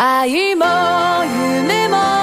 愛も夢も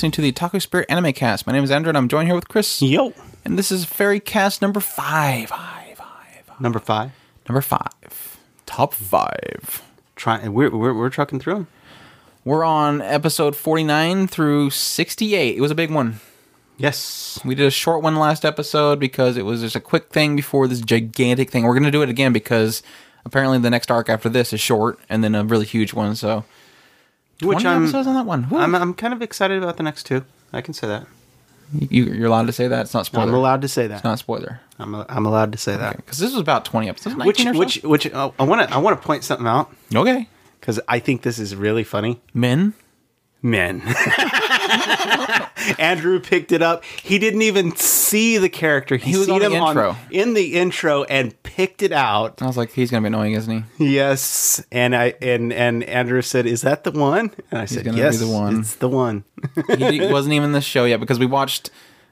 listening to the Taco Spirit Anime Cast. My name is Andrew, and I'm joined here with Chris. Yo. And this is Fairy Cast number five. Five, five. Number five. Number five. Top five. Try, we're, we're, we're trucking through them. We're on episode 49 through 68. It was a big one. Yes. We did a short one last episode because it was just a quick thing before this gigantic thing. We're going to do it again because apparently the next arc after this is short and then a really huge one. So, 20 Which I'm, episodes on that one. Woo. I'm, I'm kind of excited about the next two. I can say that. you, you're allowed to say that. It's not spoiler. I'm allowed to say that. It's not spoiler. I'm, a, I'm allowed to say that. Because this was about 20 episodes. 19 Which or so? which which uh, I want to I want to point something out Okay. because I think this is really funny. Men. Men. Andrew picked it up. He didn't even see the character. He, He was on the intro. in the intro and picked it out. I was like, he's gonna be annoying, isn't he? Yes, and I and and Andrew said, "Is that the one?" And I said, gonna be "Yes, the one." it's the one." He wasn't even in the show yet because we watched.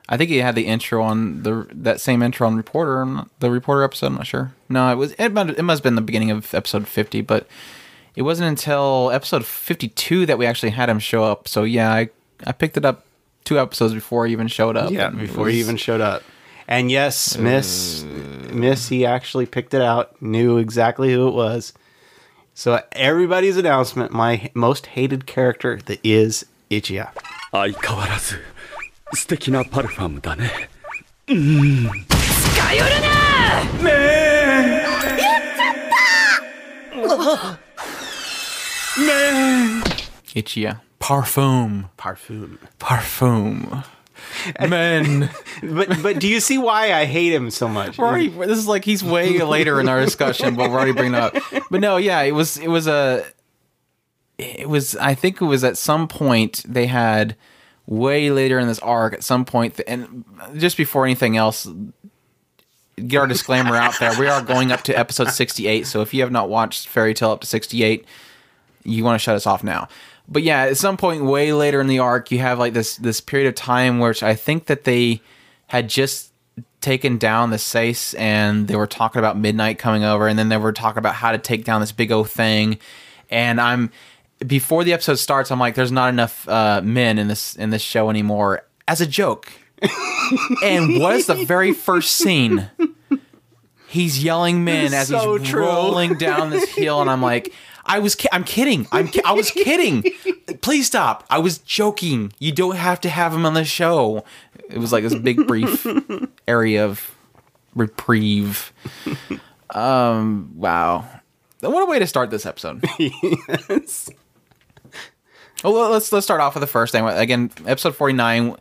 I think he had the intro on the that same intro on Reporter, the Reporter episode. I'm not sure. No, it was it. Might, it must have been the beginning of episode 50, but it wasn't until episode 52 that we actually had him show up. So yeah, I I picked it up two episodes before he even showed up. Yeah, and it before he was- even showed up. And yes, Miss Miss he actually picked it out, knew exactly who it was. So everybody's announcement, my most hated character that is Ichiya. 相変わらず素敵なパルファムだね Ichiya parfum Parfum. parfum men. But but do you see why I hate him so much? Already, this is like he's way later in our discussion, but we're already bringing up. But no, yeah, it was it was a it was I think it was at some point they had way later in this arc at some point and just before anything else get our disclaimer out there. We are going up to episode 68, so if you have not watched Fairy Tail up to 68, you want to shut us off now. But yeah, at some point way later in the arc, you have like this this period of time where I think that they had just taken down the Seis and they were talking about Midnight coming over, and then they were talking about how to take down this big O thing. And I'm before the episode starts, I'm like, there's not enough uh, men in this in this show anymore as a joke. and what is the very first scene? He's yelling men as So he's true. rolling down this hill, and I'm like, I was, ki- I'm kidding, I'm, ki- I was kidding. Please stop. I was joking. You don't have to have him on the show. It was like this big brief area of reprieve. Um, wow, what a way to start this episode. Well, let's let's start off with the first thing. Again, episode forty nine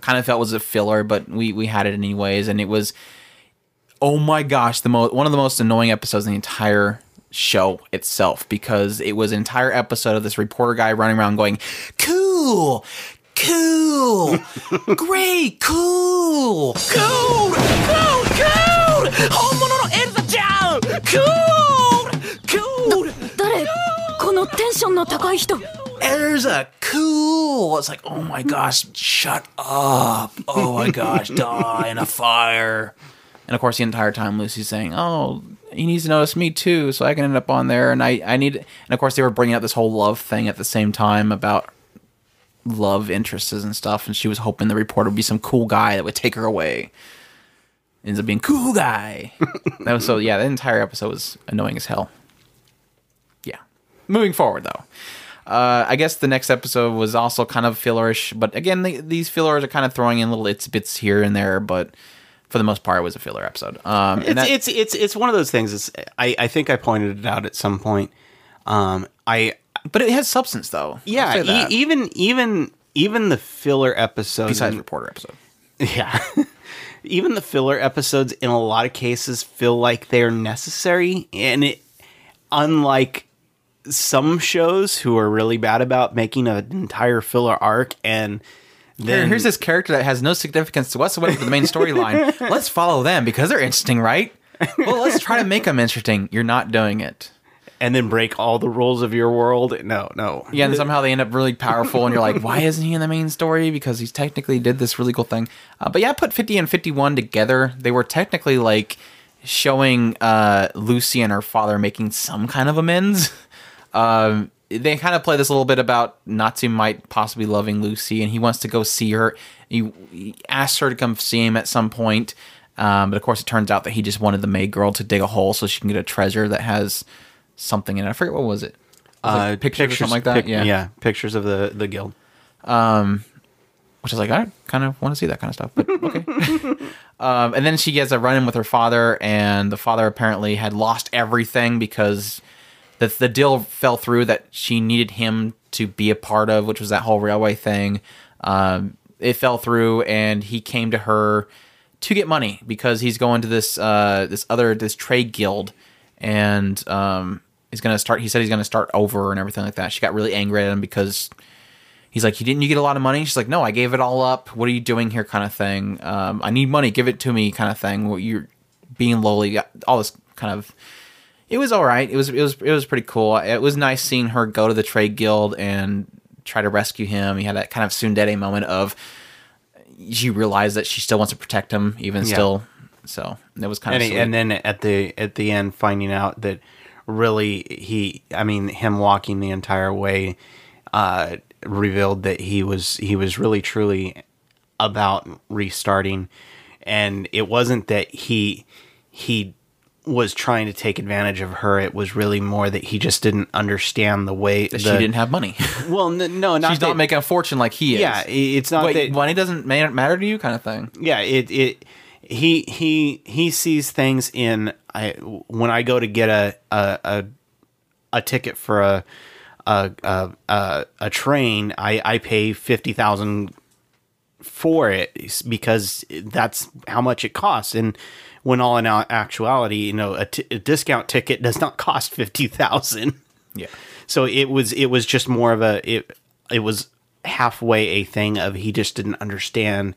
kind of felt was a filler, but we we had it anyways, and it was oh my gosh, the most one of the most annoying episodes in the entire show itself because it was an entire episode of this reporter guy running around going, "Cool, cool, great, cool, cool, cool, cool, 本物のエルザちゃん cool, cool." 誰このテンションの高い人 Erza, cool. It's like, oh my gosh, shut up. Oh my gosh, die in a fire. And of course, the entire time Lucy's saying, oh, he needs to notice me too, so I can end up on there. And I, I need, and of course, they were bringing up this whole love thing at the same time about love interests and stuff. And she was hoping the reporter would be some cool guy that would take her away. Ends up being cool guy. that was so, yeah, the entire episode was annoying as hell. Yeah. Moving forward, though. Uh, I guess the next episode was also kind of fillerish, but again, the, these fillers are kind of throwing in little its bits here and there, but for the most part, it was a filler episode. Um, It's, that- it's it's it's one of those things. It's, I I think I pointed it out at some point. Um, I but it has substance though. Yeah, e- even even even the filler episodes. besides reporter episode. Yeah. Even the filler episodes in a lot of cases feel like they're necessary and it unlike some shows who are really bad about making an entire filler arc and then here's this character that has no significance to whatsoever to the main storyline. let's follow them because they're interesting, right? Well, let's try to make them interesting. You're not doing it. and then break all the rules of your world. No, no. Yeah, and somehow they end up really powerful, and you're like, why isn't he in the main story? Because he's technically did this really cool thing. Uh, but yeah, put 50 and 51 together. They were technically like showing uh, Lucy and her father making some kind of amends. Um, they kind of play this a little bit about Natsu might possibly loving Lucy, and he wants to go see her. He, he asks her to come see him at some point. Um, but of course, it turns out that he just wanted the maid girl to dig a hole so she can get a treasure that has something in it. I forget what was it. Was it Uh, pictures, or something like that. pic- yeah, yeah, pictures of the the guild. which is like I kind of want to see that kind of stuff, but okay. um, and then she gets a run in with her father, and the father apparently had lost everything because the the deal fell through that she needed him to be a part of, which was that whole railway thing. Um, it fell through, and he came to her to get money because he's going to this uh, this other this trade guild, and um, he's gonna start. He said he's gonna start over and everything like that. She got really angry at him because he's like, "You didn't you get a lot of money?" She's like, "No, I gave it all up. What are you doing here?" Kind of thing. Um, I need money. Give it to me. Kind of thing. What you're being lowly. All this kind of. It was all right. It was it was it was pretty cool. It was nice seeing her go to the trade guild and try to rescue him. He had that kind of tsundere moment of she realized that she still wants to protect him, even Yeah. still. So that was kind and, of he- and then at the at the end finding out that really he i mean him walking the entire way uh revealed that he was he was really truly about restarting and it wasn't that he he was trying to take advantage of her it was really more that he just didn't understand the way that the, she didn't have money. well n- no not She's that, not making a fortune like he is. yeah it's not Wait, that money doesn't ma- matter to you, kind of thing. yeah it it he he he sees things in i when i go to get a a a, a ticket for a a a a, a train i i pay 50,000 for it because that's how much it costs and when all in actuality you know a, t- a discount ticket does not cost 50,000 Yeah. so it was it was just more of a it it was halfway a thing of he just didn't understand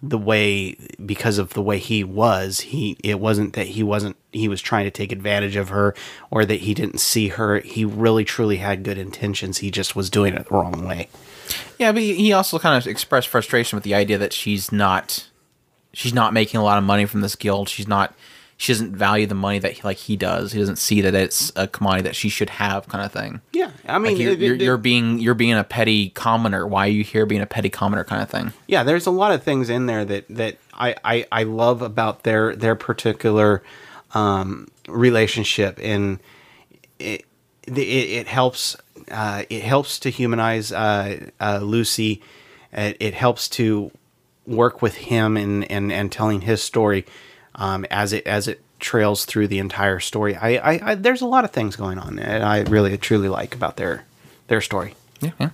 the way because of the way he was he it wasn't that he wasn't he was trying to take advantage of her or that he didn't see her. He really truly had good intentions. He just was doing it the wrong way. Yeah, but he also kind of expressed frustration with the idea that she's not she's not making a lot of money from this guild. She's not she doesn't value the money that he, like he does. He doesn't see that it's a commodity that she should have, kind of thing. yeah i mean Like you're, it- you're, you're being you're being a petty commoner. Why are you here being a petty commoner, kind of thing? yeah there's a lot of things in there that that i i, I love about their their particular um relationship and it it, it helps uh it helps to humanize uh, uh lucy it, it helps to work with him and and and telling his story um as it as it trails through the entire story i i, I there's a lot of things going on that i really truly like about their their story Yeah, yeah.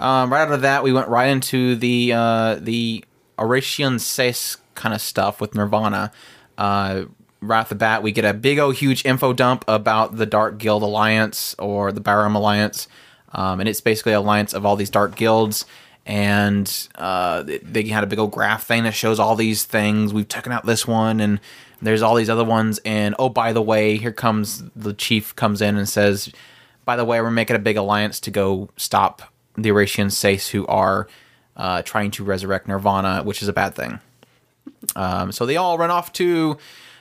Um, right after that, we went right into the uh, the Oración Seis kind of stuff with Nirvana. Uh, right off the bat, we get a big old huge info dump about the Dark Guild Alliance or the Balam Alliance, um, and it's basically an alliance of all these dark guilds. And uh, they- had a big old graph thing that shows all these things. We've taken out this one, and there's all these other ones. And oh, by the way, here comes the chief comes in and says, by the way, we're making a big alliance to go stop the Oración Seis who are uh, trying to resurrect Nirvana, which is a bad thing. Um, so they all run off to.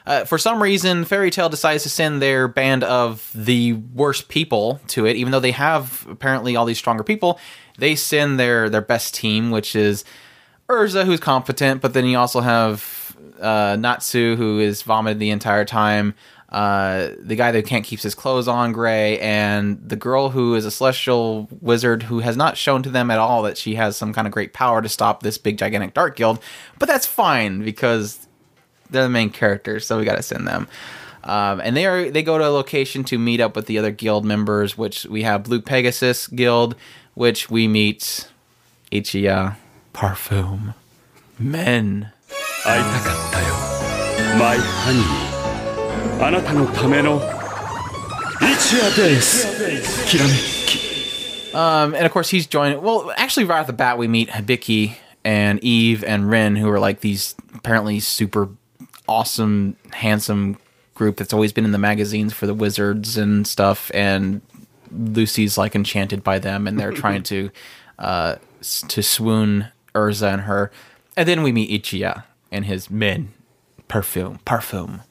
Uh, for some reason, Fairy Tail decides to send their band of the worst people to it, even though they have apparently all these stronger people. They send their their best team, which is Erza, who's competent, but then you also have uh, Natsu, who is vomited the entire time. Uh, the guy that can't keep his clothes on, Gray, and the girl who is a celestial wizard who has not shown to them at all that she has some kind of great power to stop this big gigantic dark guild. But that's fine because they're the main characters, so we got to send them. Um, and they are they go to a location to meet up with the other guild members, which we have Blue Pegasus Guild, which we meet Ichiya, Parfum, Men. 会いたかったよマイハニーあなたのための一夜ですきらめき Um, and of course he's joining. Well, actually, right off the bat, we meet Hibiki and Eve and Rin, who are like these apparently super awesome, handsome group that's always been in the magazines for the wizards and stuff. And Lucy's like enchanted by them, and they're trying to uh, to swoon Erza and her. And then we meet Ichiya and his men, perfume, perfume.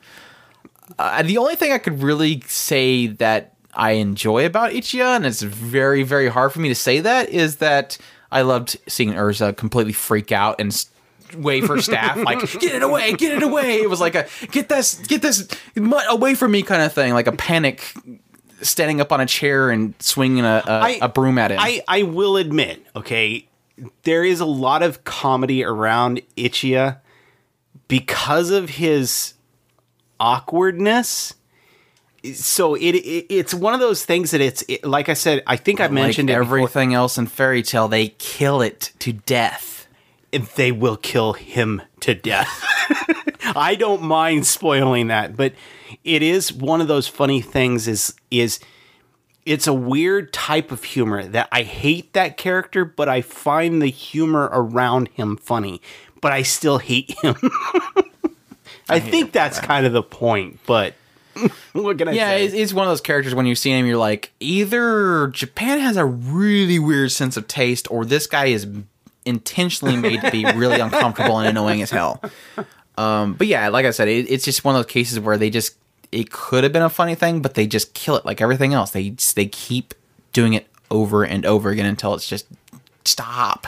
Uh, the only thing I could really say that I enjoy about Ichiya, and it's very, very hard for me to say that, is that I loved seeing Erza completely freak out and s- wave her staff like, "Get it away! Get it away!" It was like a "Get this! Get this mutt away from me!" kind of thing, like a panic, standing up on a chair and swinging a, a, I- a broom at him. I, I will admit, okay, there is a lot of comedy around Ichiya because of his awkwardness. So it, it it's one of those things that it's it, like I said. I think I mentioned like everything else in Fairy Tail, they kill it to death. They will kill him to death. I don't mind spoiling that, but it is one of those funny things. Is is it's a weird type of humor that I hate that character, but I find the humor around him funny. But I still hate him. I, think that's kind of the point. But what can I Yeah, say? it's one of those characters when you see him, you're like, either Japan has a really weird sense of taste, or this guy is intentionally made to be really uncomfortable and annoying as hell. Um, but yeah, like I said, it, it's just one of those cases where they just it could have been a funny thing, but they just kill it like everything else. They they keep doing it over and over again until it's just stop.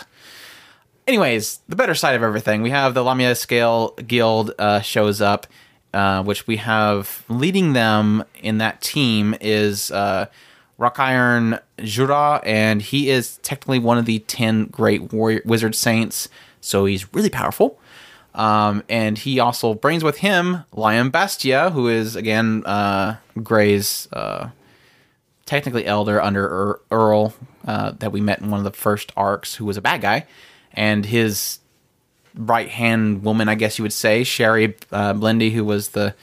Anyways, the better side of everything, we have the Lamia Scale Guild uh, shows up, uh, which we have leading them in that team is uh, Rock Iron Jura, and he is technically one of the ten great warrior wizard saints, so he's really powerful. Um, and he also brings with him Lyon Vastia, who is again uh, Gray's uh, technically elder under Earl uh, that we met in one of the first arcs, who was a bad guy, and his right hand woman, I guess you would say, Sherry uh, Blendy, who was the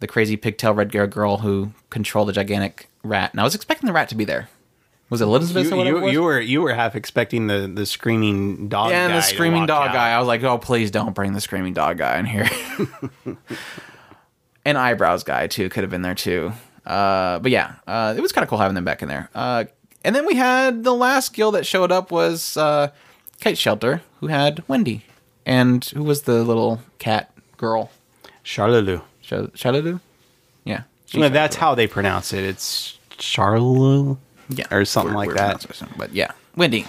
the crazy pigtail red girl who controlled the gigantic rat. And I was expecting the rat to be there. Was it Elizabeth or you, it you, was? you were you were half expecting the the screaming dog. yeah, guy the screaming dog out. guy. I was like, oh, please don't bring the screaming dog guy in here. and eyebrows guy too could have been there too. Uh, but yeah, uh, it was kind of cool having them back in there. Uh, and then we had the last guild that showed up was uh, Cait Shelter, who had Wendy, and who was the little cat girl, Charlelu. Char- Charlotte. No, that's how they pronounce it. It's Charlelu. yeah, or something like weird that. But yeah, Wendy,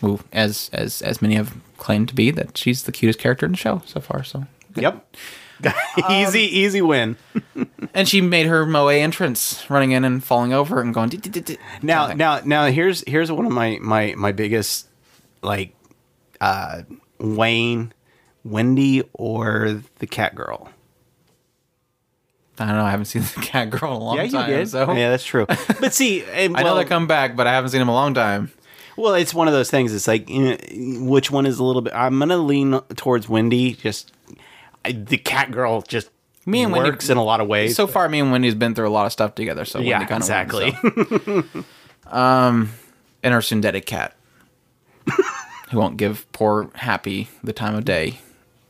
who as as as many have claimed to be that she's the cutest character in the show so far. So Yep. easy, easy win. and she made her moe entrance, running in and falling over and going. Now, now, now, here's here's one of my my my biggest like uh Wayne, Wendy, or the cat girl. I don't know. I haven't seen the cat girl in a long time. Yeah, you time. did. So Yeah, that's true. But see, and, I know they come back, but I haven't seen them a long time. Well, it's one of those things. It's like you know, which one is a little bit. I'm gonna lean towards Wendy. Just I, the cat girl just Me and Wendy- works in a lot of ways. So far, me and Wendy's been through a lot of stuff together. So yeah, Wendy exactly. wins, so. Um, and her synthetic cat, who won't give poor Happy the time of day.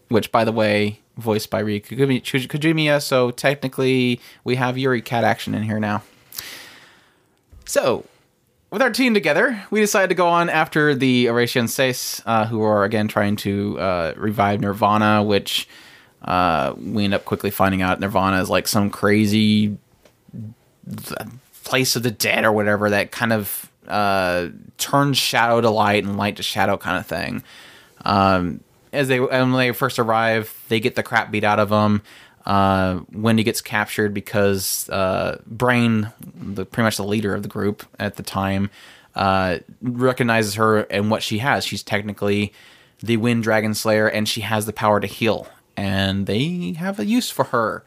Which, by the way, voiced by Kuj- Kugimiya. So technically, we have Yuri cat action in here now. So with our team together, we decided to go on after the Oración Seis, uh, who are again trying to uh, revive Nirvana, which uh, we end up quickly finding out Nirvana is like some crazy place of the dead or whatever that kind of uh, turns shadow to light and light to shadow kind of thing. Um, as they when they first arrive, they get the crap beat out of them. Uh, Wendy gets captured because uh, Brain, the pretty much the leader of the group at the time, uh, recognizes her and what she has. She's technically the Wind Dragon Slayer, and she has the power to heal. And they have a use for her.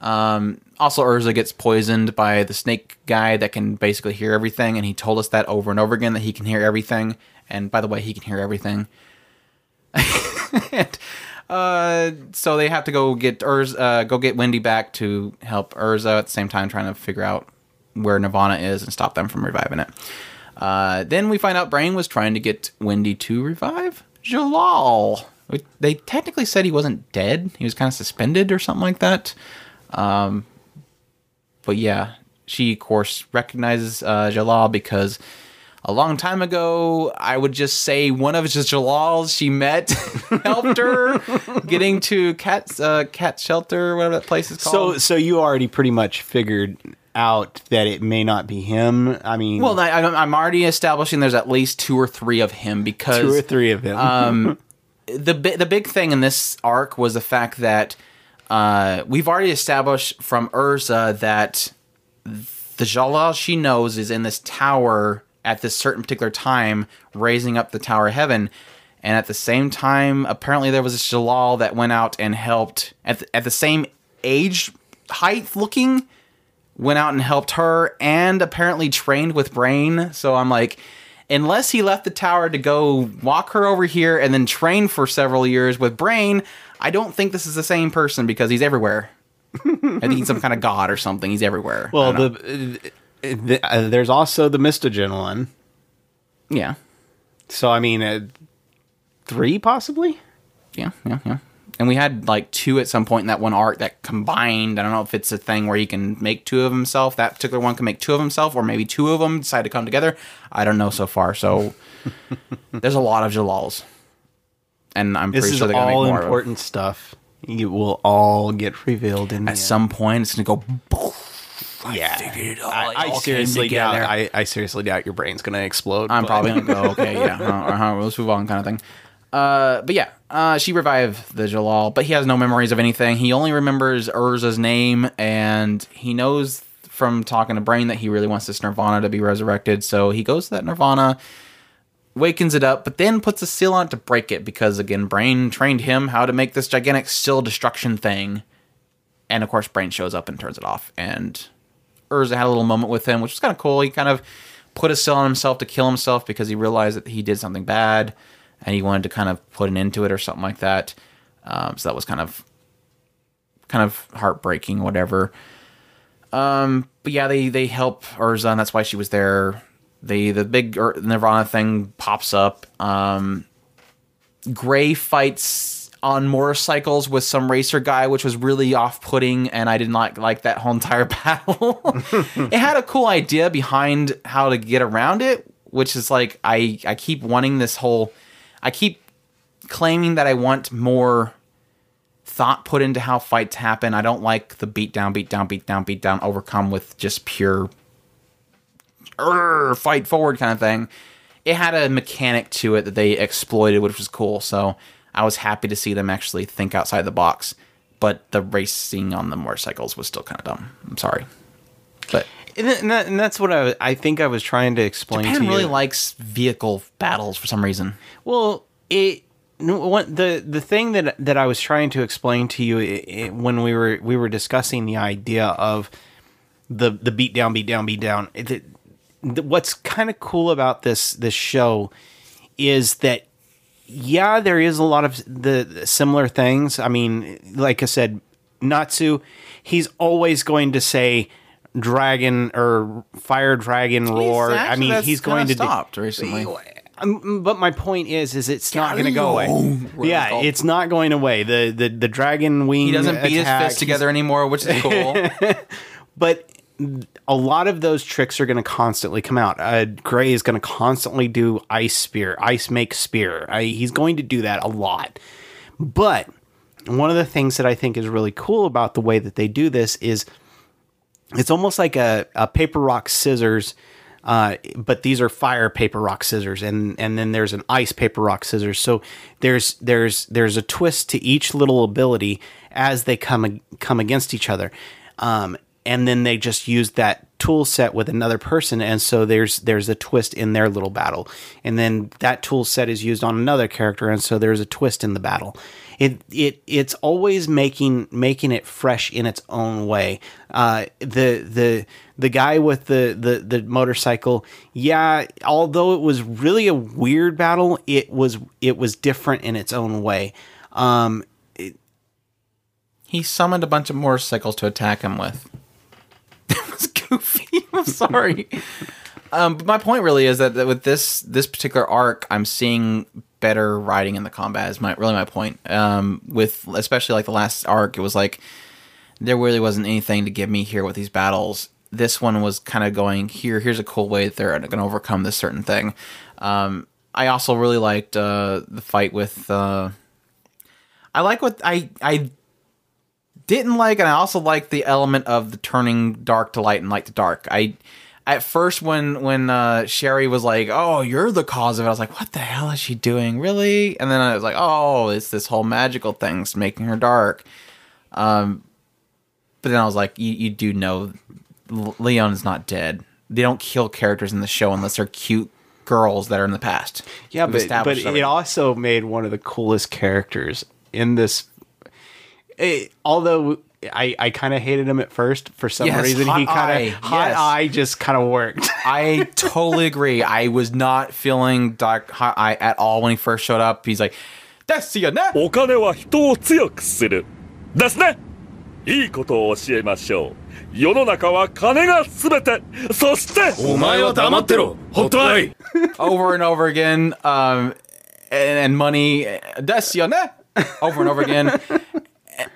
Um, also, Erza gets poisoned by the snake guy that can basically hear everything, and he told us that over and over again that he can hear everything. And by the way, he can hear everything. and, uh, so they have to go get Erza, uh, go get Wendy back to help Erza at the same time, trying to figure out where Nirvana is and stop them from reviving it. Uh, then we find out Brain was trying to get Wendy to revive Jellal. They technically said he wasn't dead; he was kind of suspended or something like that. Um, but yeah, she of course recognizes uh, Jellal because a long time ago, I would just say one of just Jellal's she met helped her getting to cat uh, cat shelter, whatever that place is called. so so you already pretty much figured out that it may not be him. I mean, well, I, I'm- already establishing there's at least two or three of him because two or three of them. um, the the big thing in this arc was the fact that uh, we've already established from Erza that the Jellal she knows is in this tower at this certain particular time, raising up the Tower of Heaven. And at the same time, apparently there was a Shalal that went out and helped at the, at the same age height looking went out and helped her and apparently trained with Brain. So I'm like, unless he left the tower to go walk her over here and then train for several years with Brain, I don't think this is the same person because he's everywhere. I think he's some kind of god or something. He's everywhere. Well, the, uh, the uh, there's also the Mystogan one. yeah, So I mean, uh, three possibly. yeah, yeah, yeah. And we had like two at some point in that one arc that combined. I don't know if it's a thing where he can make two of himself. That particular one can make two of himself, or maybe two of them decide to come together. I don't know so far. So there's a lot of Jellals, and I'm This pretty sure they're gonna all make more important stuff. You will all get revealed in At some point, it's gonna go. End. yeah. figured it all. I, I all seriously doubt. I, I seriously doubt your brain's gonna explode. I'm but- probably gonna go. Okay, yeah, uh, uh, let's move on, kind of thing. Uh, but yeah, uh, she revived the Jellal, but he has no memories of anything. He only remembers Erza's name, and he knows from talking to Brain that he really wants this Nirvana to be resurrected. So he goes to that Nirvana, wakens it up, but then puts a seal on it to break it because again, Brain trained him how to make this gigantic seal destruction thing. And of course, Brain shows up and turns it off. And Erza had a little moment with him, which was kind of cool. He kind of put a seal on himself to kill himself because he realized that he did something bad, and he wanted to kind of put an end to it or something like that. Um, so that was kind of kind of heartbreaking, whatever. Um, but yeah, they they help Erza, and that's why she was there. They the big Nirvana thing pops up. Um, Gray fights on motorcycles with some racer guy, which was really off-putting, and I did not like that whole entire battle. it had a cool idea behind how to get around it, which is like I I keep wanting this whole. I keep claiming that I want more thought put into how fights happen. I don't like the beat down, beat down, beat down, beat down, overcome with just pure fight forward kind of thing. It had a mechanic to it that they exploited, which was cool. So I was happy to see them actually think outside the box. But the racing on the motorcycles was still kind of dumb. I'm sorry, but And, that- and, that's what I, I think I was trying to explain Japan to really you. likes vehicle battles for some reason. Well, it what, the the thing that that I was trying to explain to you i i when we were we were discussing the idea of the the beat down, beat down, beat down. It, it- what's kind of cool about this this show is that yeah, there is a lot of the, the similar things. I mean, like I said, Natsu, he's always going to say dragon or fire dragon roar. I actually- mean, he's going to kinda do- stopped recently. um, but my point is, is it's not going to go away. Whatever Yeah, it's not going away. The the the dragon wing. He doesn't beat his attack, fists together anymore, which is cool. But a lot of those tricks are going to constantly come out. Uh, Gray is going to constantly do ice spear, ice make spear. I, he's going to do that a lot. But one of the things that I think is really cool about the way that they do this is it's almost like a, a paper rock scissors uh, but these are fire paper rock scissors and and then there's an ice paper rock scissors so there's there's there's a twist to each little ability as they come come against each other um, and then they just use that tool set with another person and so there's there's a twist in their little battle. And then that tool set is used on another character and so there's a twist in the battle. It it it's always making making it fresh in its own way. Uh, the the the guy with the, the the motorcycle yeah although it was really a weird battle it was it was different in its own way. Um He summoned a bunch of motorcycles to attack him with. Was goofy. I'm sorry. um, but my point really is that, that with this this particular arc, I'm seeing better writing in the combat. Is my really my point. Um, with especially like the last arc, it was like there really wasn't anything to give me here with these battles. This one was kind of going here. Here's a cool way that they're going to overcome this certain thing. Um, I also really liked uh, the fight with. Uh, I like what I I didn't like, and I also like the element of the turning dark to light and light to dark. I at first when when uh, Sherry was like, "Oh, you're the cause of it," I was like, "What the hell is she doing, really?" And then I was like, "Oh, it's this whole magical thing's making her dark." Um, but then I was like, "You, you do know Leon is not dead. They don't kill characters in the show unless they're cute." girls that are in the past Yeah, We've but, but it also made one of the coolest characters in this It, although I, I kind of hated him at first for some Yes, reason, Hot he kind Eye, of hot yes. eye just kind of worked. I totally agree. I was not feeling Dark Hot Eye at all when he first showed up. He's like, "That's you, ne?" お金は人を強くするですねいいことを教えましょう世の中は金が全てそしてお前は黙ってろホットアイ over and over again. Um, and, and money, that's you, ne? Over and over again.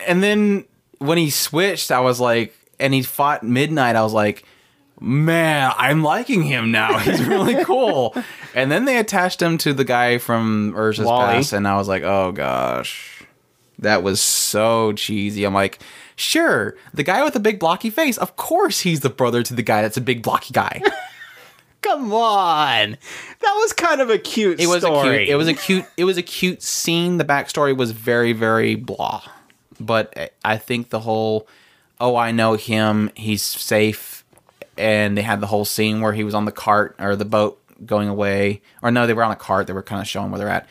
and then when he switched, I was like, and he fought Midnight. I was like, man, I'm liking him now. He's really cool. and then they attached him to the guy from Erza's Wally. Past, and I was like, oh gosh, that was so cheesy. I'm like. Sure, the guy with the big blocky face. Of course, he's the brother to the guy that's a big blocky guy. Come on, that was kind of a cute. It was a cute. It was a cute. It was a cute scene. The backstory was very, very blah. But I think the whole, oh, I know him. He's safe, and they had the whole scene where he was on the cart or the boat going away, or no, they were on a cart. They were kind of showing where they're at,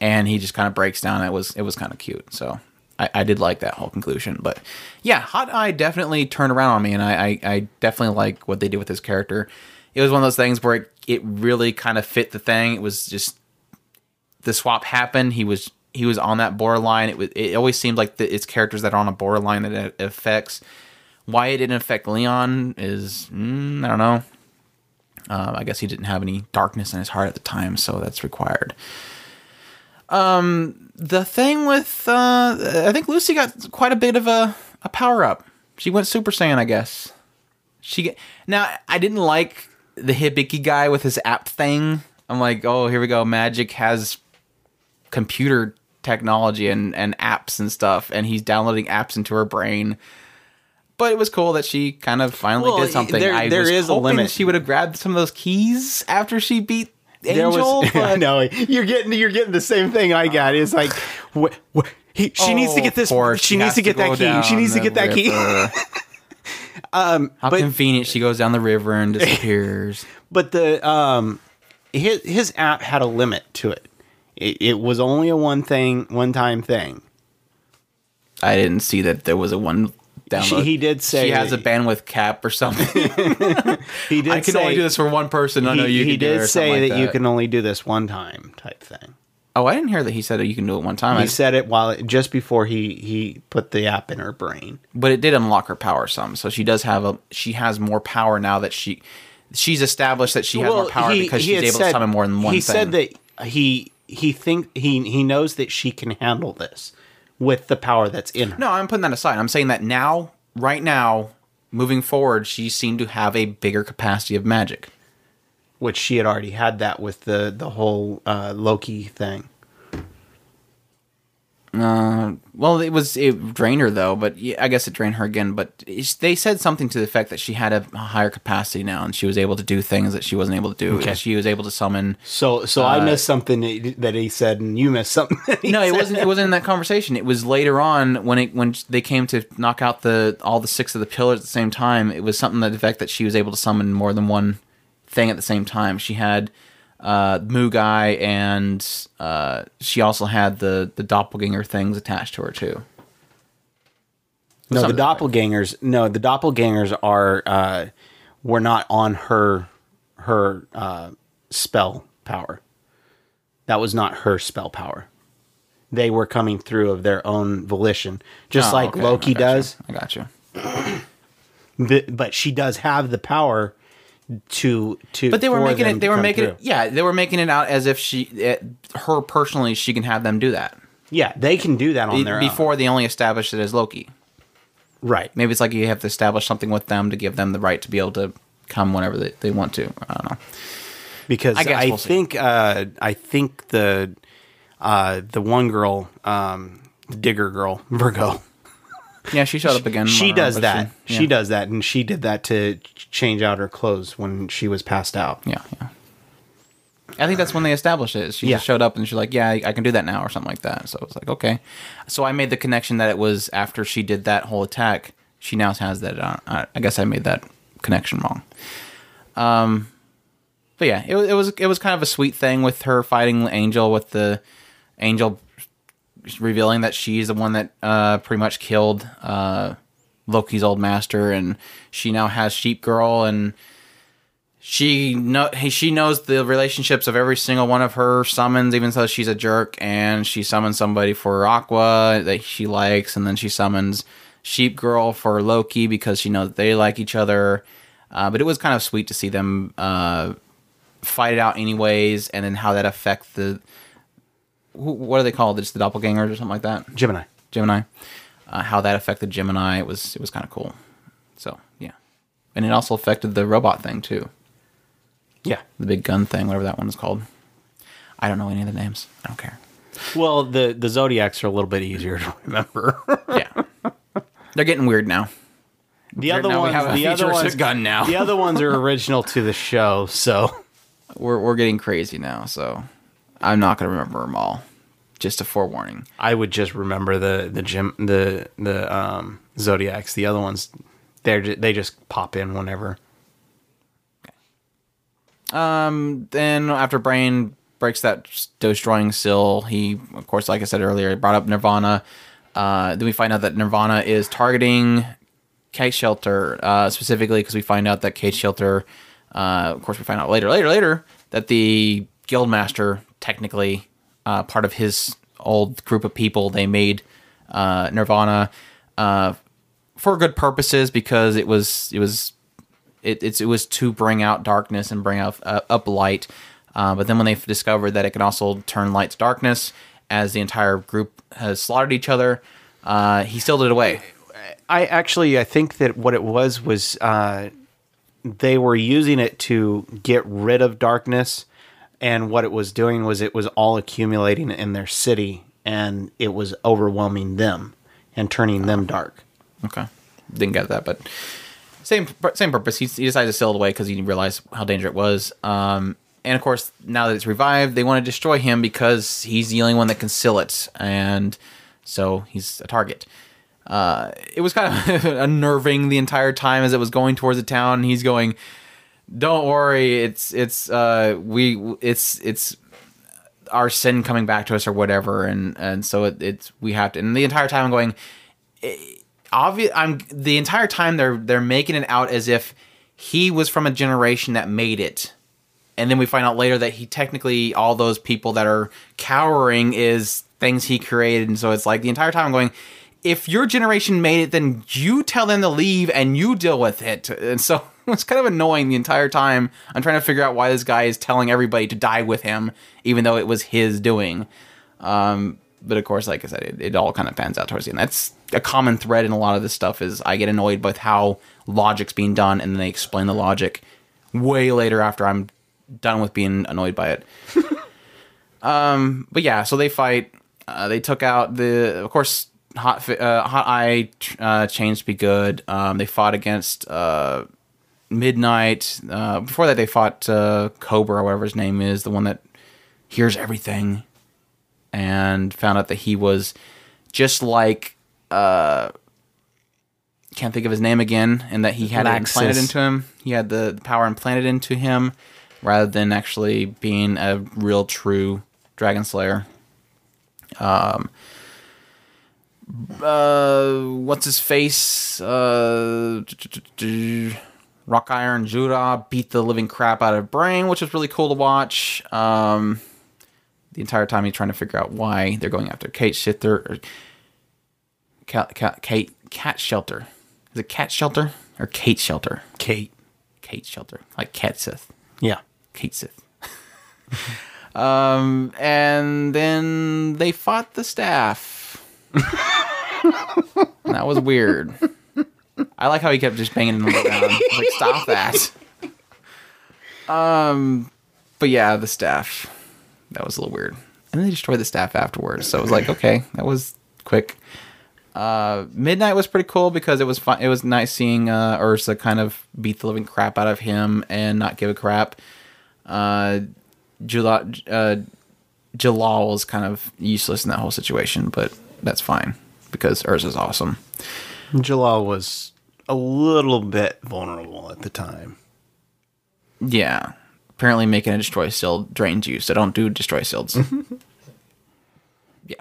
and he just kind of breaks down. It was it was kind of cute. So. I, I did like that whole conclusion, but yeah, Hot Eye definitely turned around on me, and I, I, I definitely like what they did with his character. It was one of those things where it, it really kind of fit the thing. It was just the swap happened. He was he was on that borderline. It was it always seemed like the, it's characters that are on a borderline that it affects. Why it didn't affect Leon is mm, I don't know. Um, I guess he didn't have any darkness in his heart at the time, so that's required. Um, the thing with uh, I think Lucy got quite a bit of a, a power up. She went Super Saiyan, I guess. She now I didn't like the Hibiki guy with his app thing. I'm like, oh, here we go. Magic has computer technology and, and apps and stuff, and he's downloading apps into her brain. But it was cool that she kind of finally Well, did something. there- I there was is a limit. She would have grabbed some of those keys after she beat There Angel. was, but no, you're getting you're getting the same thing I got. It's like, wh- wh- he, she needs to Oh, get this. She needs to get that key. She needs to get that key. river. How but- convenient! She goes down the river and disappears. But the um, his his app had a limit to it. It, it was only a one thing, one time thing. I didn't see that there was a one download. She- he did say she has a bandwidth cap or something. He did. I can say, only do this for one person. He, no, you he can do it did say that, like you can only do this one time, type thing. Oh, I didn't hear that he said that you can do it one time. I He said it while just before he he put the app in her brain. but it did unlock her power some. So she does have a she has more power now that she she's established that she has more power because she's had able to summon more than one He thing. said that he he think he he knows that she can handle this with the power that's in her. No, I'm putting that aside. I'm saying that now, right now, moving forward, she seemed to have a bigger capacity of magic. which she had already had that with the the whole uh, Loki thing. Uh, well, it was it drained her though, but yeah, I guess it drained her again. But they said something to the effect that she had a higher capacity now, and she was able to do things that she wasn't able to do. Okay. She was able to summon. So so I missed something that- he said, and you missed something. that he Uh, No, it said. wasn't. It wasn't in that conversation. It was later on when it when they came to knock out the all the six of the pillars at the same time. It was something to the effect that she was able to summon more than one thing at the same time. She had uh, Mugai, and uh, she also had the the doppelganger things attached to her too. No, the doppelgangers. No, the doppelgangers are uh, were not on her her uh, spell power. That was not her spell power. They were coming through of their own volition, just Oh, like okay. Loki I you. does. I got you. But, but she does have the power to to. But they were making it. They were making through. it. Yeah, they were making it out as if she, it, her personally, she can have them do that Yeah, they can do that on Be- their before they only established it as Loki. Right. Maybe it's like you have to establish something with them to give them the right to be able to come whenever they, they want to. I don't know. because I I, we'll think uh, I think the uh, the one girl, um, the digger girl, Virgo, Yeah, she showed up again. she does that. She, She does that, and she did that to change out her clothes when she was passed out. Yeah, yeah. I think that's when they established it. She Yeah. just showed up and she's like, "Yeah, I, I can do that now," or something like that. So it's like, okay. So I made the connection that it was after she did that whole attack. She now has that. Uh, I I guess I made that connection wrong. Um, but yeah, it, was- it was it was kind of a sweet thing with her fighting Angel with the Angel revealing that she's the one that uh, pretty much killed uh, Loki's old master, and she now has Sheep Girl, and she know she knows the relationships of every single one of her summons, even though she's a jerk, and she summons somebody for Aqua that she likes, and then she summons Sheep Girl for Loki because she knows they like each other. Uh, but it was kind of sweet to see them uh, fight it out anyways, and then how that affects the wh- what are they called? Just the doppelgangers or something like that. Gemini. Gemini. Uh, how that affected Gemini it was it was kind of cool. So yeah, and it also affected the robot thing too, Yeah. the big gun thing, whatever that one is called. I don't know any of the names. I don't care. Well, the the zodiacs are a little bit easier to remember. Yeah, they're getting weird now. the other now ones, the other ones, gun now. the other ones are original to the show. So We're we're getting crazy now, so I'm not gonna remember them all. Just a forewarning. I would just remember the the gym the the um, zodiacs. The other ones, they're ju- they just pop in whenever. Um, then after Brain breaks that destroying seal, he, of course, like I said earlier, brought up Nirvana. Uh, then we find out that Nirvana is targeting Cait Shelter uh, specifically because we find out that Cait Shelter, uh, of course, we find out later, later, later that the Guildmaster, technically uh, part of his old group of people, they made uh, Nirvana uh, for good purposes because it was it was it, it was to bring out darkness and bring out uh, up light. Uh, but then when they discovered that it can also turn light to darkness, as the entire group has slaughtered each other, uh, he sealed it away. I actually I think that what it was was uh, they were using it to get rid of darkness, and what it was doing was it was all accumulating in their city, and it was overwhelming them and turning them dark. Okay, didn't get that, but same same purpose. He, he decided to seal it away because he realized how dangerous it was. Um, and of course, now that it's revived, they want to destroy him because he's the only one that can seal it, and so he's a target. Uh, it was kind of unnerving the entire time as it was going towards the town. He's going, "Don't worry, it's it's uh we it's it's our sin coming back to us or whatever," and and so it, it's we have to. And the entire time I'm going, obvious i'm the entire time they're they're making it out as if he was from a generation that made it. And then we find out later that he technically all those people that are cowering is things he created. And so it's like the entire time i'm going if your generation made it then you tell them to leave and you deal with it and so it's kind of annoying the entire time i'm trying to figure out why this guy is telling everybody to die with him even though it was his doing um but of course, like I said, it, it all kind of pans out towards the end. That's a common thread in a lot of this stuff. Is I get annoyed with how logic's being done, and then they explain the logic way later after I'm done with being annoyed by it. um, but yeah, so they fight. Uh, they took out the, of course, hot uh, hot eye uh, changed to be good. Um, they fought against uh, midnight. Uh, before that, they fought uh, Cobra, or whatever his name is, the one that hears everything, and found out that he was just like uh, can't think of his name again, and that he had it implanted into him. He had the, the power implanted into him, rather than actually being a real true dragon slayer. Uh, what's his face? Uh, Rock Iron Jura beat the living crap out of Brain, which was really cool to watch. Um, the entire time he's trying to figure out why they're going after Kate Shifter or Cat, Cat, Kate Cat Shelter. Is it Cat Shelter or Kate Shelter? Kate. Kate Shelter, like Cat Sith. Yeah. Kate Sith. um, and then they fought the staff. that was weird. I like how he kept just banging them down. I like, stop that. Um, but yeah, the staff. That was a little weird. And then they destroyed the staff afterwards. So it was like, okay, that was quick. Uh, Midnight was pretty cool because it was fun. It was nice seeing uh, Erza kind of beat the living crap out of him and not give a crap. Uh, Jellal, uh, Jellal was kind of useless in that whole situation, but that's fine because Erza's awesome. Jellal was a little bit vulnerable at the time. Yeah. Apparently, making a destroy shield drains you, so don't do destroy shields. yeah.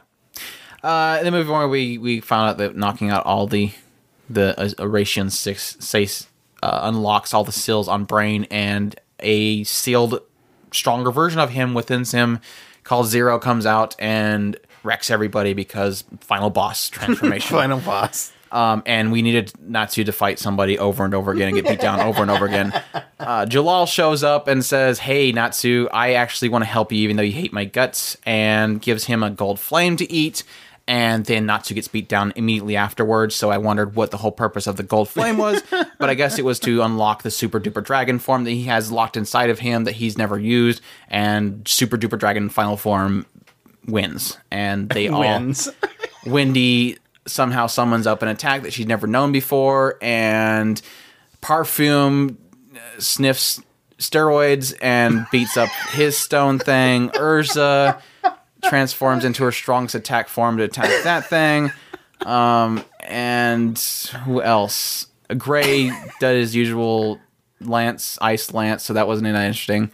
Uh, in the movie where we we found out that knocking out all the the uh, Oración six says uh, unlocks all the seals on Brain, and a sealed stronger version of him within him called Zero comes out and wrecks everybody because final boss transformation. Final boss. um, and we needed Natsu to fight somebody over and over again and get beat down over and over again. Uh, Jellal shows up and says, "Hey Natsu, I actually want to help you, even though you hate my guts," and gives him a gold flame to eat. And then Natsu gets beat down immediately afterwards. So I wondered what the whole purpose of the gold flame was, but I guess it was to unlock the super duper dragon form that he has locked inside of him that he's never used. And super duper dragon final form wins, and they all Wins. Wendy somehow summons up an attack that she'd never known before, and Parfum uh, sniffs steroids and beats up his stone thing. Erza transforms into her strongest attack form to attack that thing. Um, and who else? Gray does his usual lance, ice lance, so that wasn't any interesting.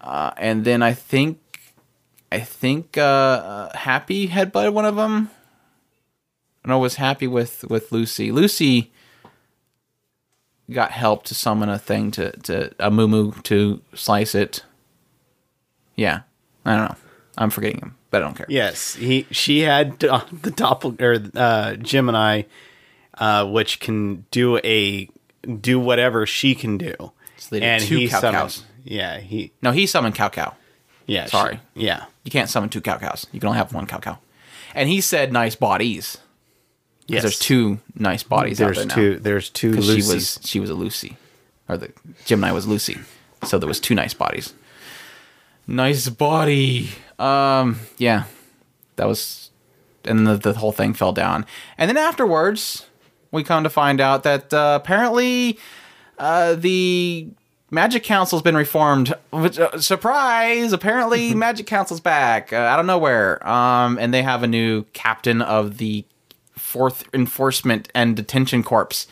Uh, and then I think, I think uh, uh, Happy headbutted one of them. No, was happy with with Lucy. Lucy got help to summon a thing to to a moo to slice it. Yeah, I don't know. I'm forgetting him, but I don't care. Yes, he she had uh, the doppel or uh, Gemini, uh, which can do a do whatever she can do. So they did two cow summoned- cows. Yeah, he No, he summoned cow cow. Yeah. she- Sorry. yeah, You can't summon two cow cows. You can only have one cow cow. And he said nice bodies. yes. There's two nice bodies There's out there two. now. There's two. She was she was a Lucy, or the Gemini was Lucy. So there was two nice bodies. Nice body. Um, yeah, that was, and the the whole thing fell down. And then afterwards, we come to find out that uh, apparently uh, the Magic Council's been reformed. Which, uh, surprise! Apparently, Magic Council's back uh, out of nowhere. Um, and they have a new captain of the Fourth Enforcement and Detention Corps.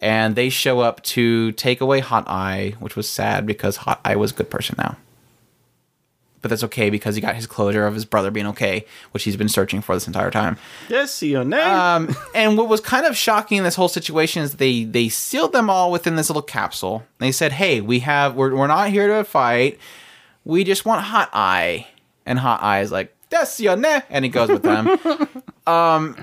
And they show up to take away Hot Eye, which was sad because Hot Eye was a good person now. But that's okay because he got his closure of his brother being okay, which he's been searching for this entire time. Yes, your name. Um, and what was kind of shocking in this whole situation is they they sealed them all within this little capsule. They said, "Hey, we have we're we're not here to fight. We just want Hot Eye." And Hot Eye is like, "That's your name," and he goes with them. um,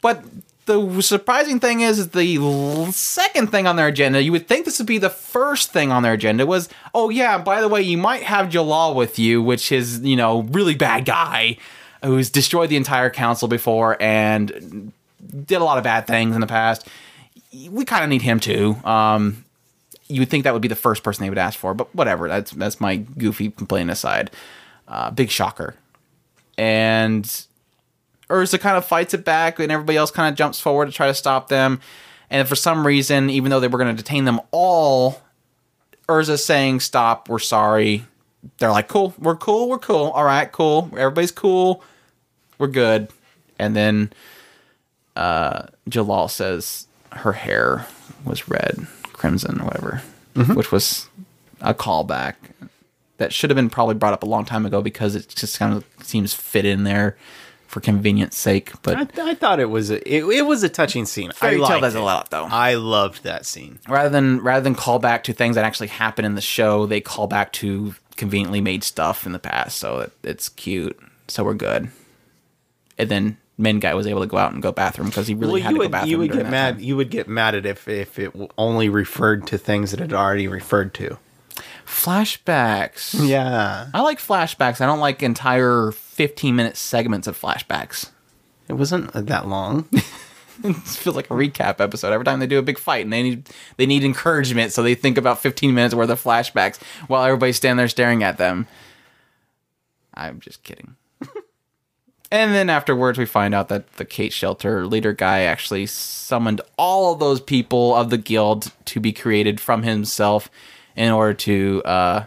but the surprising thing is, the second thing on their agenda. You would think this would be the first thing on their agenda was, "Oh yeah, by the way, you might have Jellal with you, which is you know really bad guy." who's destroyed the entire council before and did a lot of bad things in the past. We kind of need him too. Um, you would think that would be the first person they would ask for, but whatever. That's that's my goofy complaint aside. Uh, big shocker, and Erza kind of fights it back, and everybody else kind of jumps forward to try to stop them. And for some reason, even though they were going to detain them all, Erza's saying, "Stop, we're sorry." They're like, "Cool, we're cool, we're cool. All right, cool. Everybody's cool. We're good." And then uh, Jellal says her hair was red, crimson, or whatever, which was a callback that should have been probably brought up a long time ago because it just kind of seems fit in there for convenience sake. But I, I thought it was a, it, it was a touching scene. I Fairy liked does it. a lot, though. I loved that scene. rather than rather than call back to things that actually happen in the show, they call back to conveniently made stuff in the past. So it, it's cute. So we're good. And then Men Guy was able to go out and go bathroom because he really Well, had to go would bathroom. you would get mad. time. You would get mad at if if it only referred to things that it already referred to. Flashbacks. Yeah, I like flashbacks. I don't like entire 15 minute segments of flashbacks. it wasn't uh, that long. It feels like a recap episode every time they do a big fight and they need they need encouragement so they think about 15 minutes worth of flashbacks while everybody's standing there staring at them i'm just kidding and then afterwards we find out that the Cait Shelter leader guy actually summoned all of those people of the guild to be created from himself in order to uh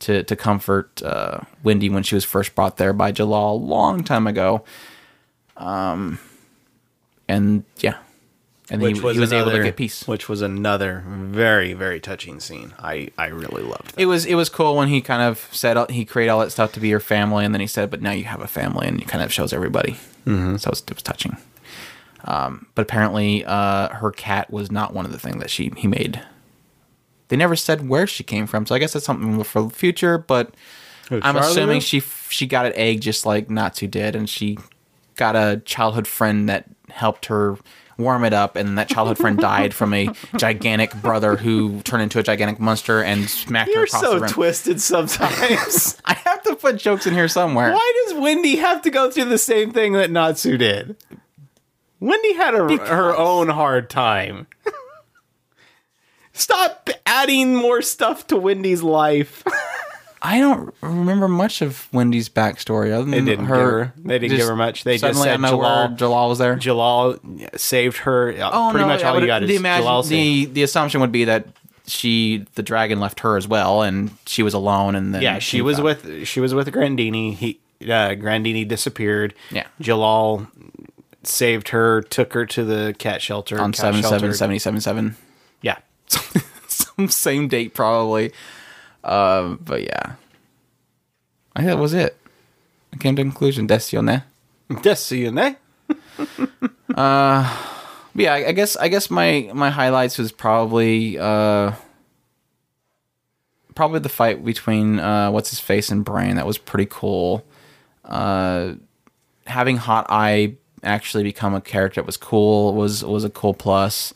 to, to comfort uh, Wendy when she was first brought there by Jellal a long time ago. Um, and yeah, and he, he was able to get peace. Which was another very very touching scene. I I really loved that. It was it was cool when he kind of said he created all that stuff to be your family, and then he said, "But now you have a family," and he kind of shows everybody. Mm-hmm. So it was, it was touching. Um, but apparently, uh, her cat was not one of the things that she he made. They never said where she came from, so I guess that's something for the future. But I'm Charlie assuming she she got an egg just like Natsu did, and she got a childhood friend that helped her warm it up, and that childhood friend died from a gigantic brother who turned into a gigantic monster and smacked her You're across so the room. twisted sometimes. I have to put jokes in here somewhere. Why does Wendy have to go through the same thing that Natsu did? Wendy had a, her own hard time. Stop adding more stuff to Wendy's life. I don't remember much of Wendy's backstory other than They didn't her. give her. They didn't give her much. They just said Jellal, Jellal was there. Jellal saved her. Uh, Oh pretty no! much all you got is the, imagine, Jellal the the assumption would be that she, the dragon, left her as well, and she was alone. And then Yeah, she was with she was with Grandeeney. He uh, Grandeeney disappeared. Yeah. Jellal saved her, took her to the cat shelter. on cat seven seven seventy seven seven. Yeah. Some same date probably. Um, but yeah, I think that was it. I came to a conclusion. Decione. Just so you know. But yeah, I I guess I guess my my highlights was probably uh probably the fight between uh what's his face and Brain. That was pretty cool. Uh having Hot Eye actually become a character that was cool was was a cool plus.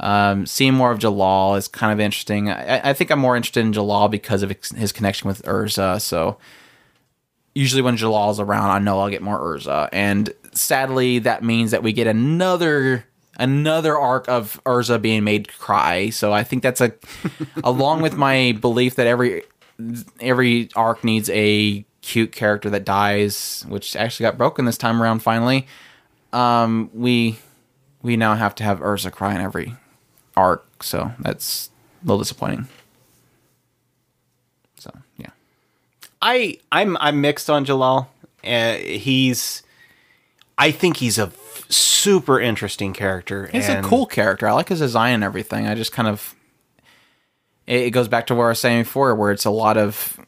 Um, seeing more of Jellal is kind of interesting. I, I think I'm more interested in Jellal because of his- connection with Erza. So usually when Jellal's around, I know I'll get more Erza. And sadly, that means that we get another another arc of Erza being made cry. So I think that's a along with my belief that every every arc needs a cute character that dies, which actually got broken this time around finally. Um, we we now have to have Erza cry in every arc, so that's a little disappointing. So yeah. I I'm I'm mixed on Jellal. Uh, he's I think he's a f- super interesting character. He's a cool character. I like his design and everything. I just kind of it, it goes back to what I was saying before, where it's a lot of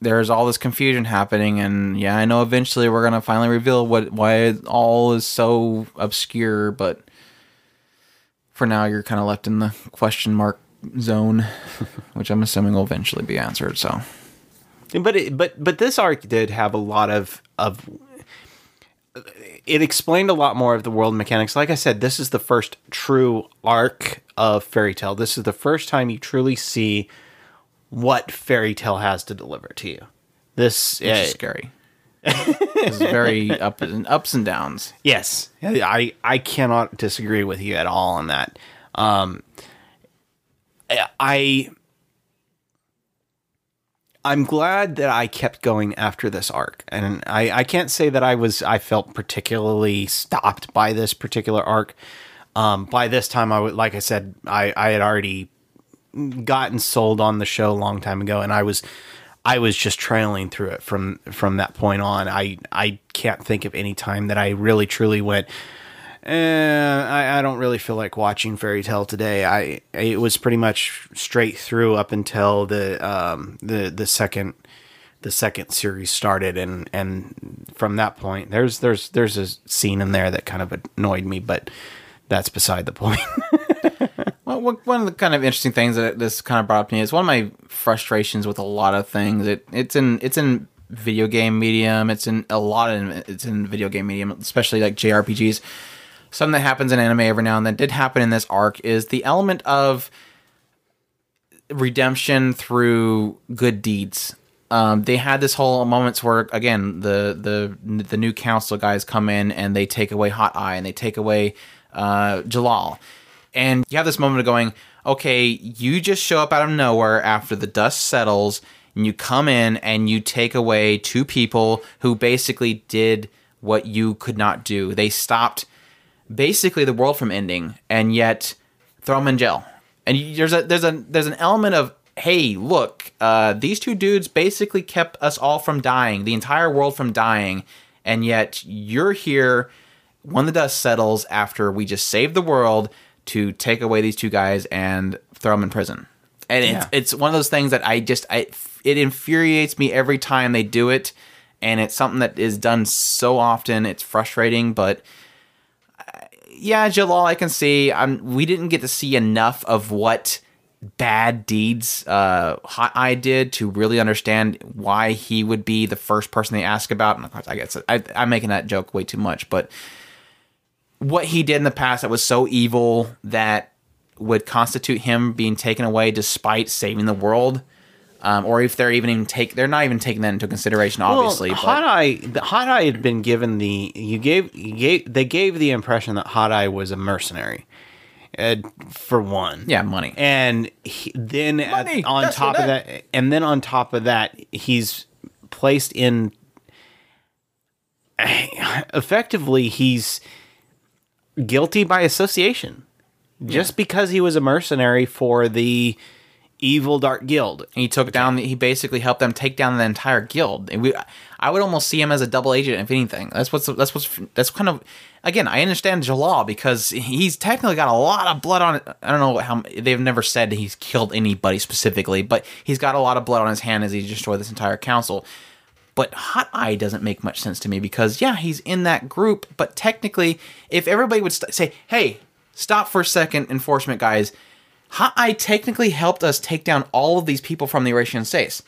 there's all this confusion happening, and yeah, I know eventually we're gonna finally reveal what why it all is so obscure, but for now you're kind of left in the question mark zone, which I'm assuming will eventually be answered. So But it, but but this arc did have a lot of of it explained a lot more of the world mechanics. Like I said, this is the first true arc of Fairy Tail. This is the first time you truly see what Fairy Tail has to deliver to you. This which uh, is scary. It was very up and ups and downs. Yes, I I cannot disagree with you at all on that. Um, I I'm glad that I kept going after this arc, and I I can't say that I was I felt particularly stopped by this particular arc. Um, by this time, I would like I said I I had already gotten sold on the show a long time ago, and I was I was just trailing through it from from that point on. I I can't think of any time that I really truly went. Eh, I, I don't really feel like watching Fairy Tail today. I it was pretty much straight through up until the um the the second the second series started and and from that point there's there's there's a scene in there that kind of annoyed me but that's beside the point Well, one of the kind of interesting things that this kind of brought up to me is one of my frustrations with a lot of things. It it's in it's in video game medium. It's in a lot of it's in video game medium, especially like JRPGs. Something that happens in anime every now and then did happen in this arc is the element of redemption through good deeds. Um, they had this whole moments where again the the the new council guys come in and they take away Hot Eye and they take away uh, Jellal, and you have this moment of going, okay, you just show up out of nowhere after the dust settles, and you come in and you take away two people who basically did what you could not do. They stopped basically the world from ending, and yet throw them in jail. And there's a there's a there's an element of hey, look, uh, these two dudes basically kept us all from dying, the entire world from dying, and yet you're here when the dust settles after we just saved the world to take away these two guys and throw them in prison. And it's Yeah. it's one of those things that I just I it infuriates me every time they do it, and it's something that is done so often. It's frustrating, but yeah, Jellal, I can see. Um, we didn't get to see enough of what bad deeds uh, Hot Eye did to really understand why he would be the first person they ask about. And of course, I guess I, I'm making that joke way too much, but what he did in the past that was so evil that would constitute him being taken away despite saving the world. Um, or if they're even even take, they're not even taking that into consideration, obviously. Well, Hot Eye, Hot Eye had been given the you gave you gave they gave the impression that Hot Eye was a mercenary, uh, for one. yeah, money. and he, then at- on top of that, and then on top of that, he's placed in. Effectively, he's guilty by association, just because he was a mercenary for the evil Dark Guild. And he took down. He basically helped them take down the entire guild. And we, I would almost see him as a double agent, if anything. That's what's that's what's that's kind of. Again, I understand Jellal because he's technically got a lot of blood on. I don't know how they've never said he's killed anybody specifically, but he's got a lot of blood on his hand as he destroyed this entire council. But Hot Eye doesn't make much sense to me because yeah, he's in that group, but technically, if everybody would st- say, "Hey, stop for a second, enforcement guys," Hot Eye technically helped us take down all of these people from the Oración Seis.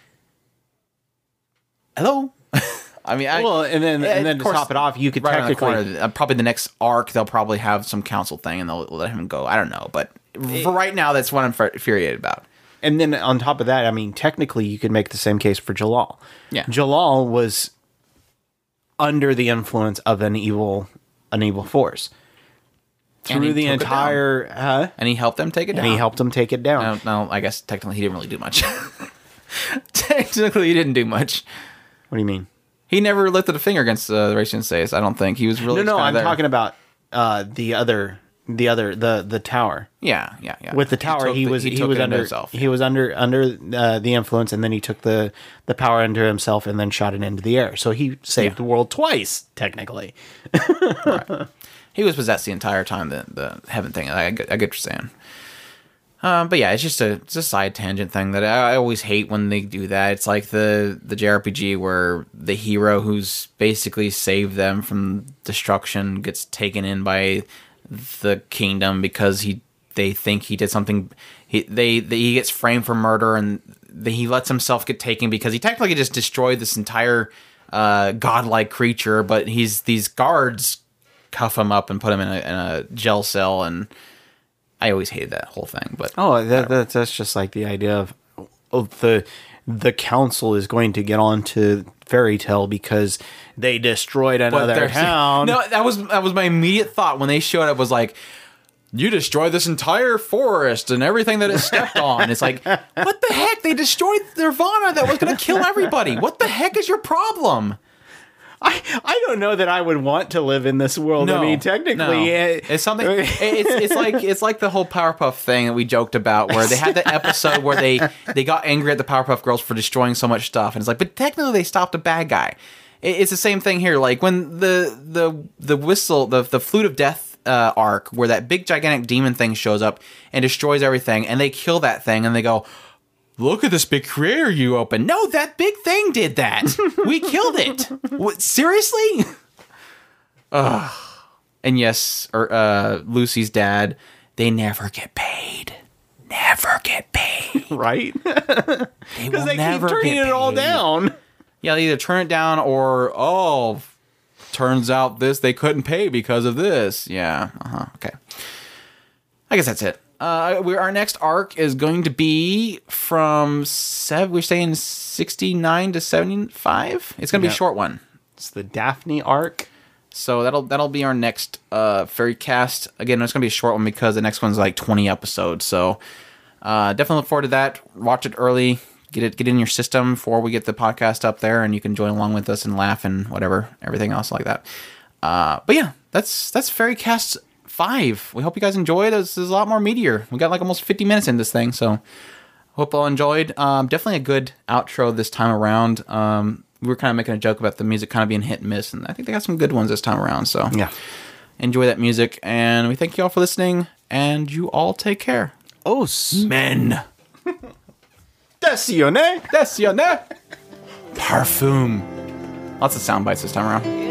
Hello. I mean, I, Well, and then and then of to course, top it off, you could right around the technically corner, uh, probably the next arc, they'll probably have some council thing and they'll let him go. I don't know, but for right now, that's what I'm fur- infuriated about. And then on top of that, I mean, technically, you could make the same case for Jellal. Yeah. Jellal was under the influence of an evil, an evil force through the entire. Huh? And he helped them take it And down. he helped them take it down. No, no, I guess technically he didn't really do much. technically, he didn't do much. What do you mean? He never lifted a finger against uh, the Oración Seis. I don't think he was really. No, no, I'm there. talking about uh, the other, the other, the the tower. Yeah, yeah, yeah. With the tower, took he, the- was he, was under himself. he was under under uh, the influence, and then he took the the power into himself, and then shot it into the air. So he saved Yeah. the world twice, technically. He was possessed the entire time. The the heaven thing. I, I get I get what you're saying. Um, but yeah, it's just a it's a side tangent thing that I, I always hate when they do that. It's like the the JRPG where the hero who's basically saved them from destruction gets taken in by the kingdom because he they think he did something. He they, they he gets framed for murder and the, he lets himself get taken because he technically just destroyed this entire uh, godlike creature. But he's these guards cuff him up and put him in a, in a jail cell and I always hated that whole thing. But Oh, that, that, that's just like the idea of, of the the council is going to get on to Fairy Tail because they destroyed another town. No, that was that was my immediate thought when they showed up was like, you destroyed this entire forest and everything that it stepped on. It's like, what the heck? They destroyed Nirvana that was going to kill everybody. What the heck is your problem? I, I don't know that I would want to live in this world. I mean, technically, no. it- it's something. It's it's like it's like the whole Powerpuff thing that we joked about, where they had the episode where they they got angry at the Powerpuff Girls for destroying so much stuff, and it's like, but technically they stopped a bad guy. It- It's the same thing here. Like when the the the whistle, the the flute of death uh, arc, where that big gigantic demon thing shows up and destroys everything, and they kill that thing, and they go. Look at this big crater you opened. No, that big thing did that. we killed it. What, seriously? Ugh. And yes, or, uh, Lucy's dad, they never get paid. Never get paid. right? They Because will they keep turning it all down. Yeah, they either turn it down or oh, turns out this they couldn't pay because of this. Yeah. Uh huh. Okay. I guess that's it. Uh, we, our next arc is going to be from seven. We're saying sixty nine to seventy five. It's going to be a short one. It's the Daphne arc. So that'll that'll be our next uh fairy cast. Again, it's gonna be a short one because the next one's like twenty episodes. So uh definitely look forward to that. Watch it early. Get it get it in your system before we get the podcast up there and you can join along with us and laugh and whatever, everything else like that. Uh but yeah, that's that's Fairy Cast five. We hope you guys enjoyed. This is a lot more meteor. We got like almost fifty minutes in this thing, so hope all enjoyed. Um, definitely a good outro this time around. Um, we were kind of making a joke about the music kind of being hit and miss, and I think they got some good ones this time around. So Yeah. enjoy that music, and we thank you all for listening. And you all take care. Oh, Men, Desione. name. Parfum. Lots of sound bites this time around.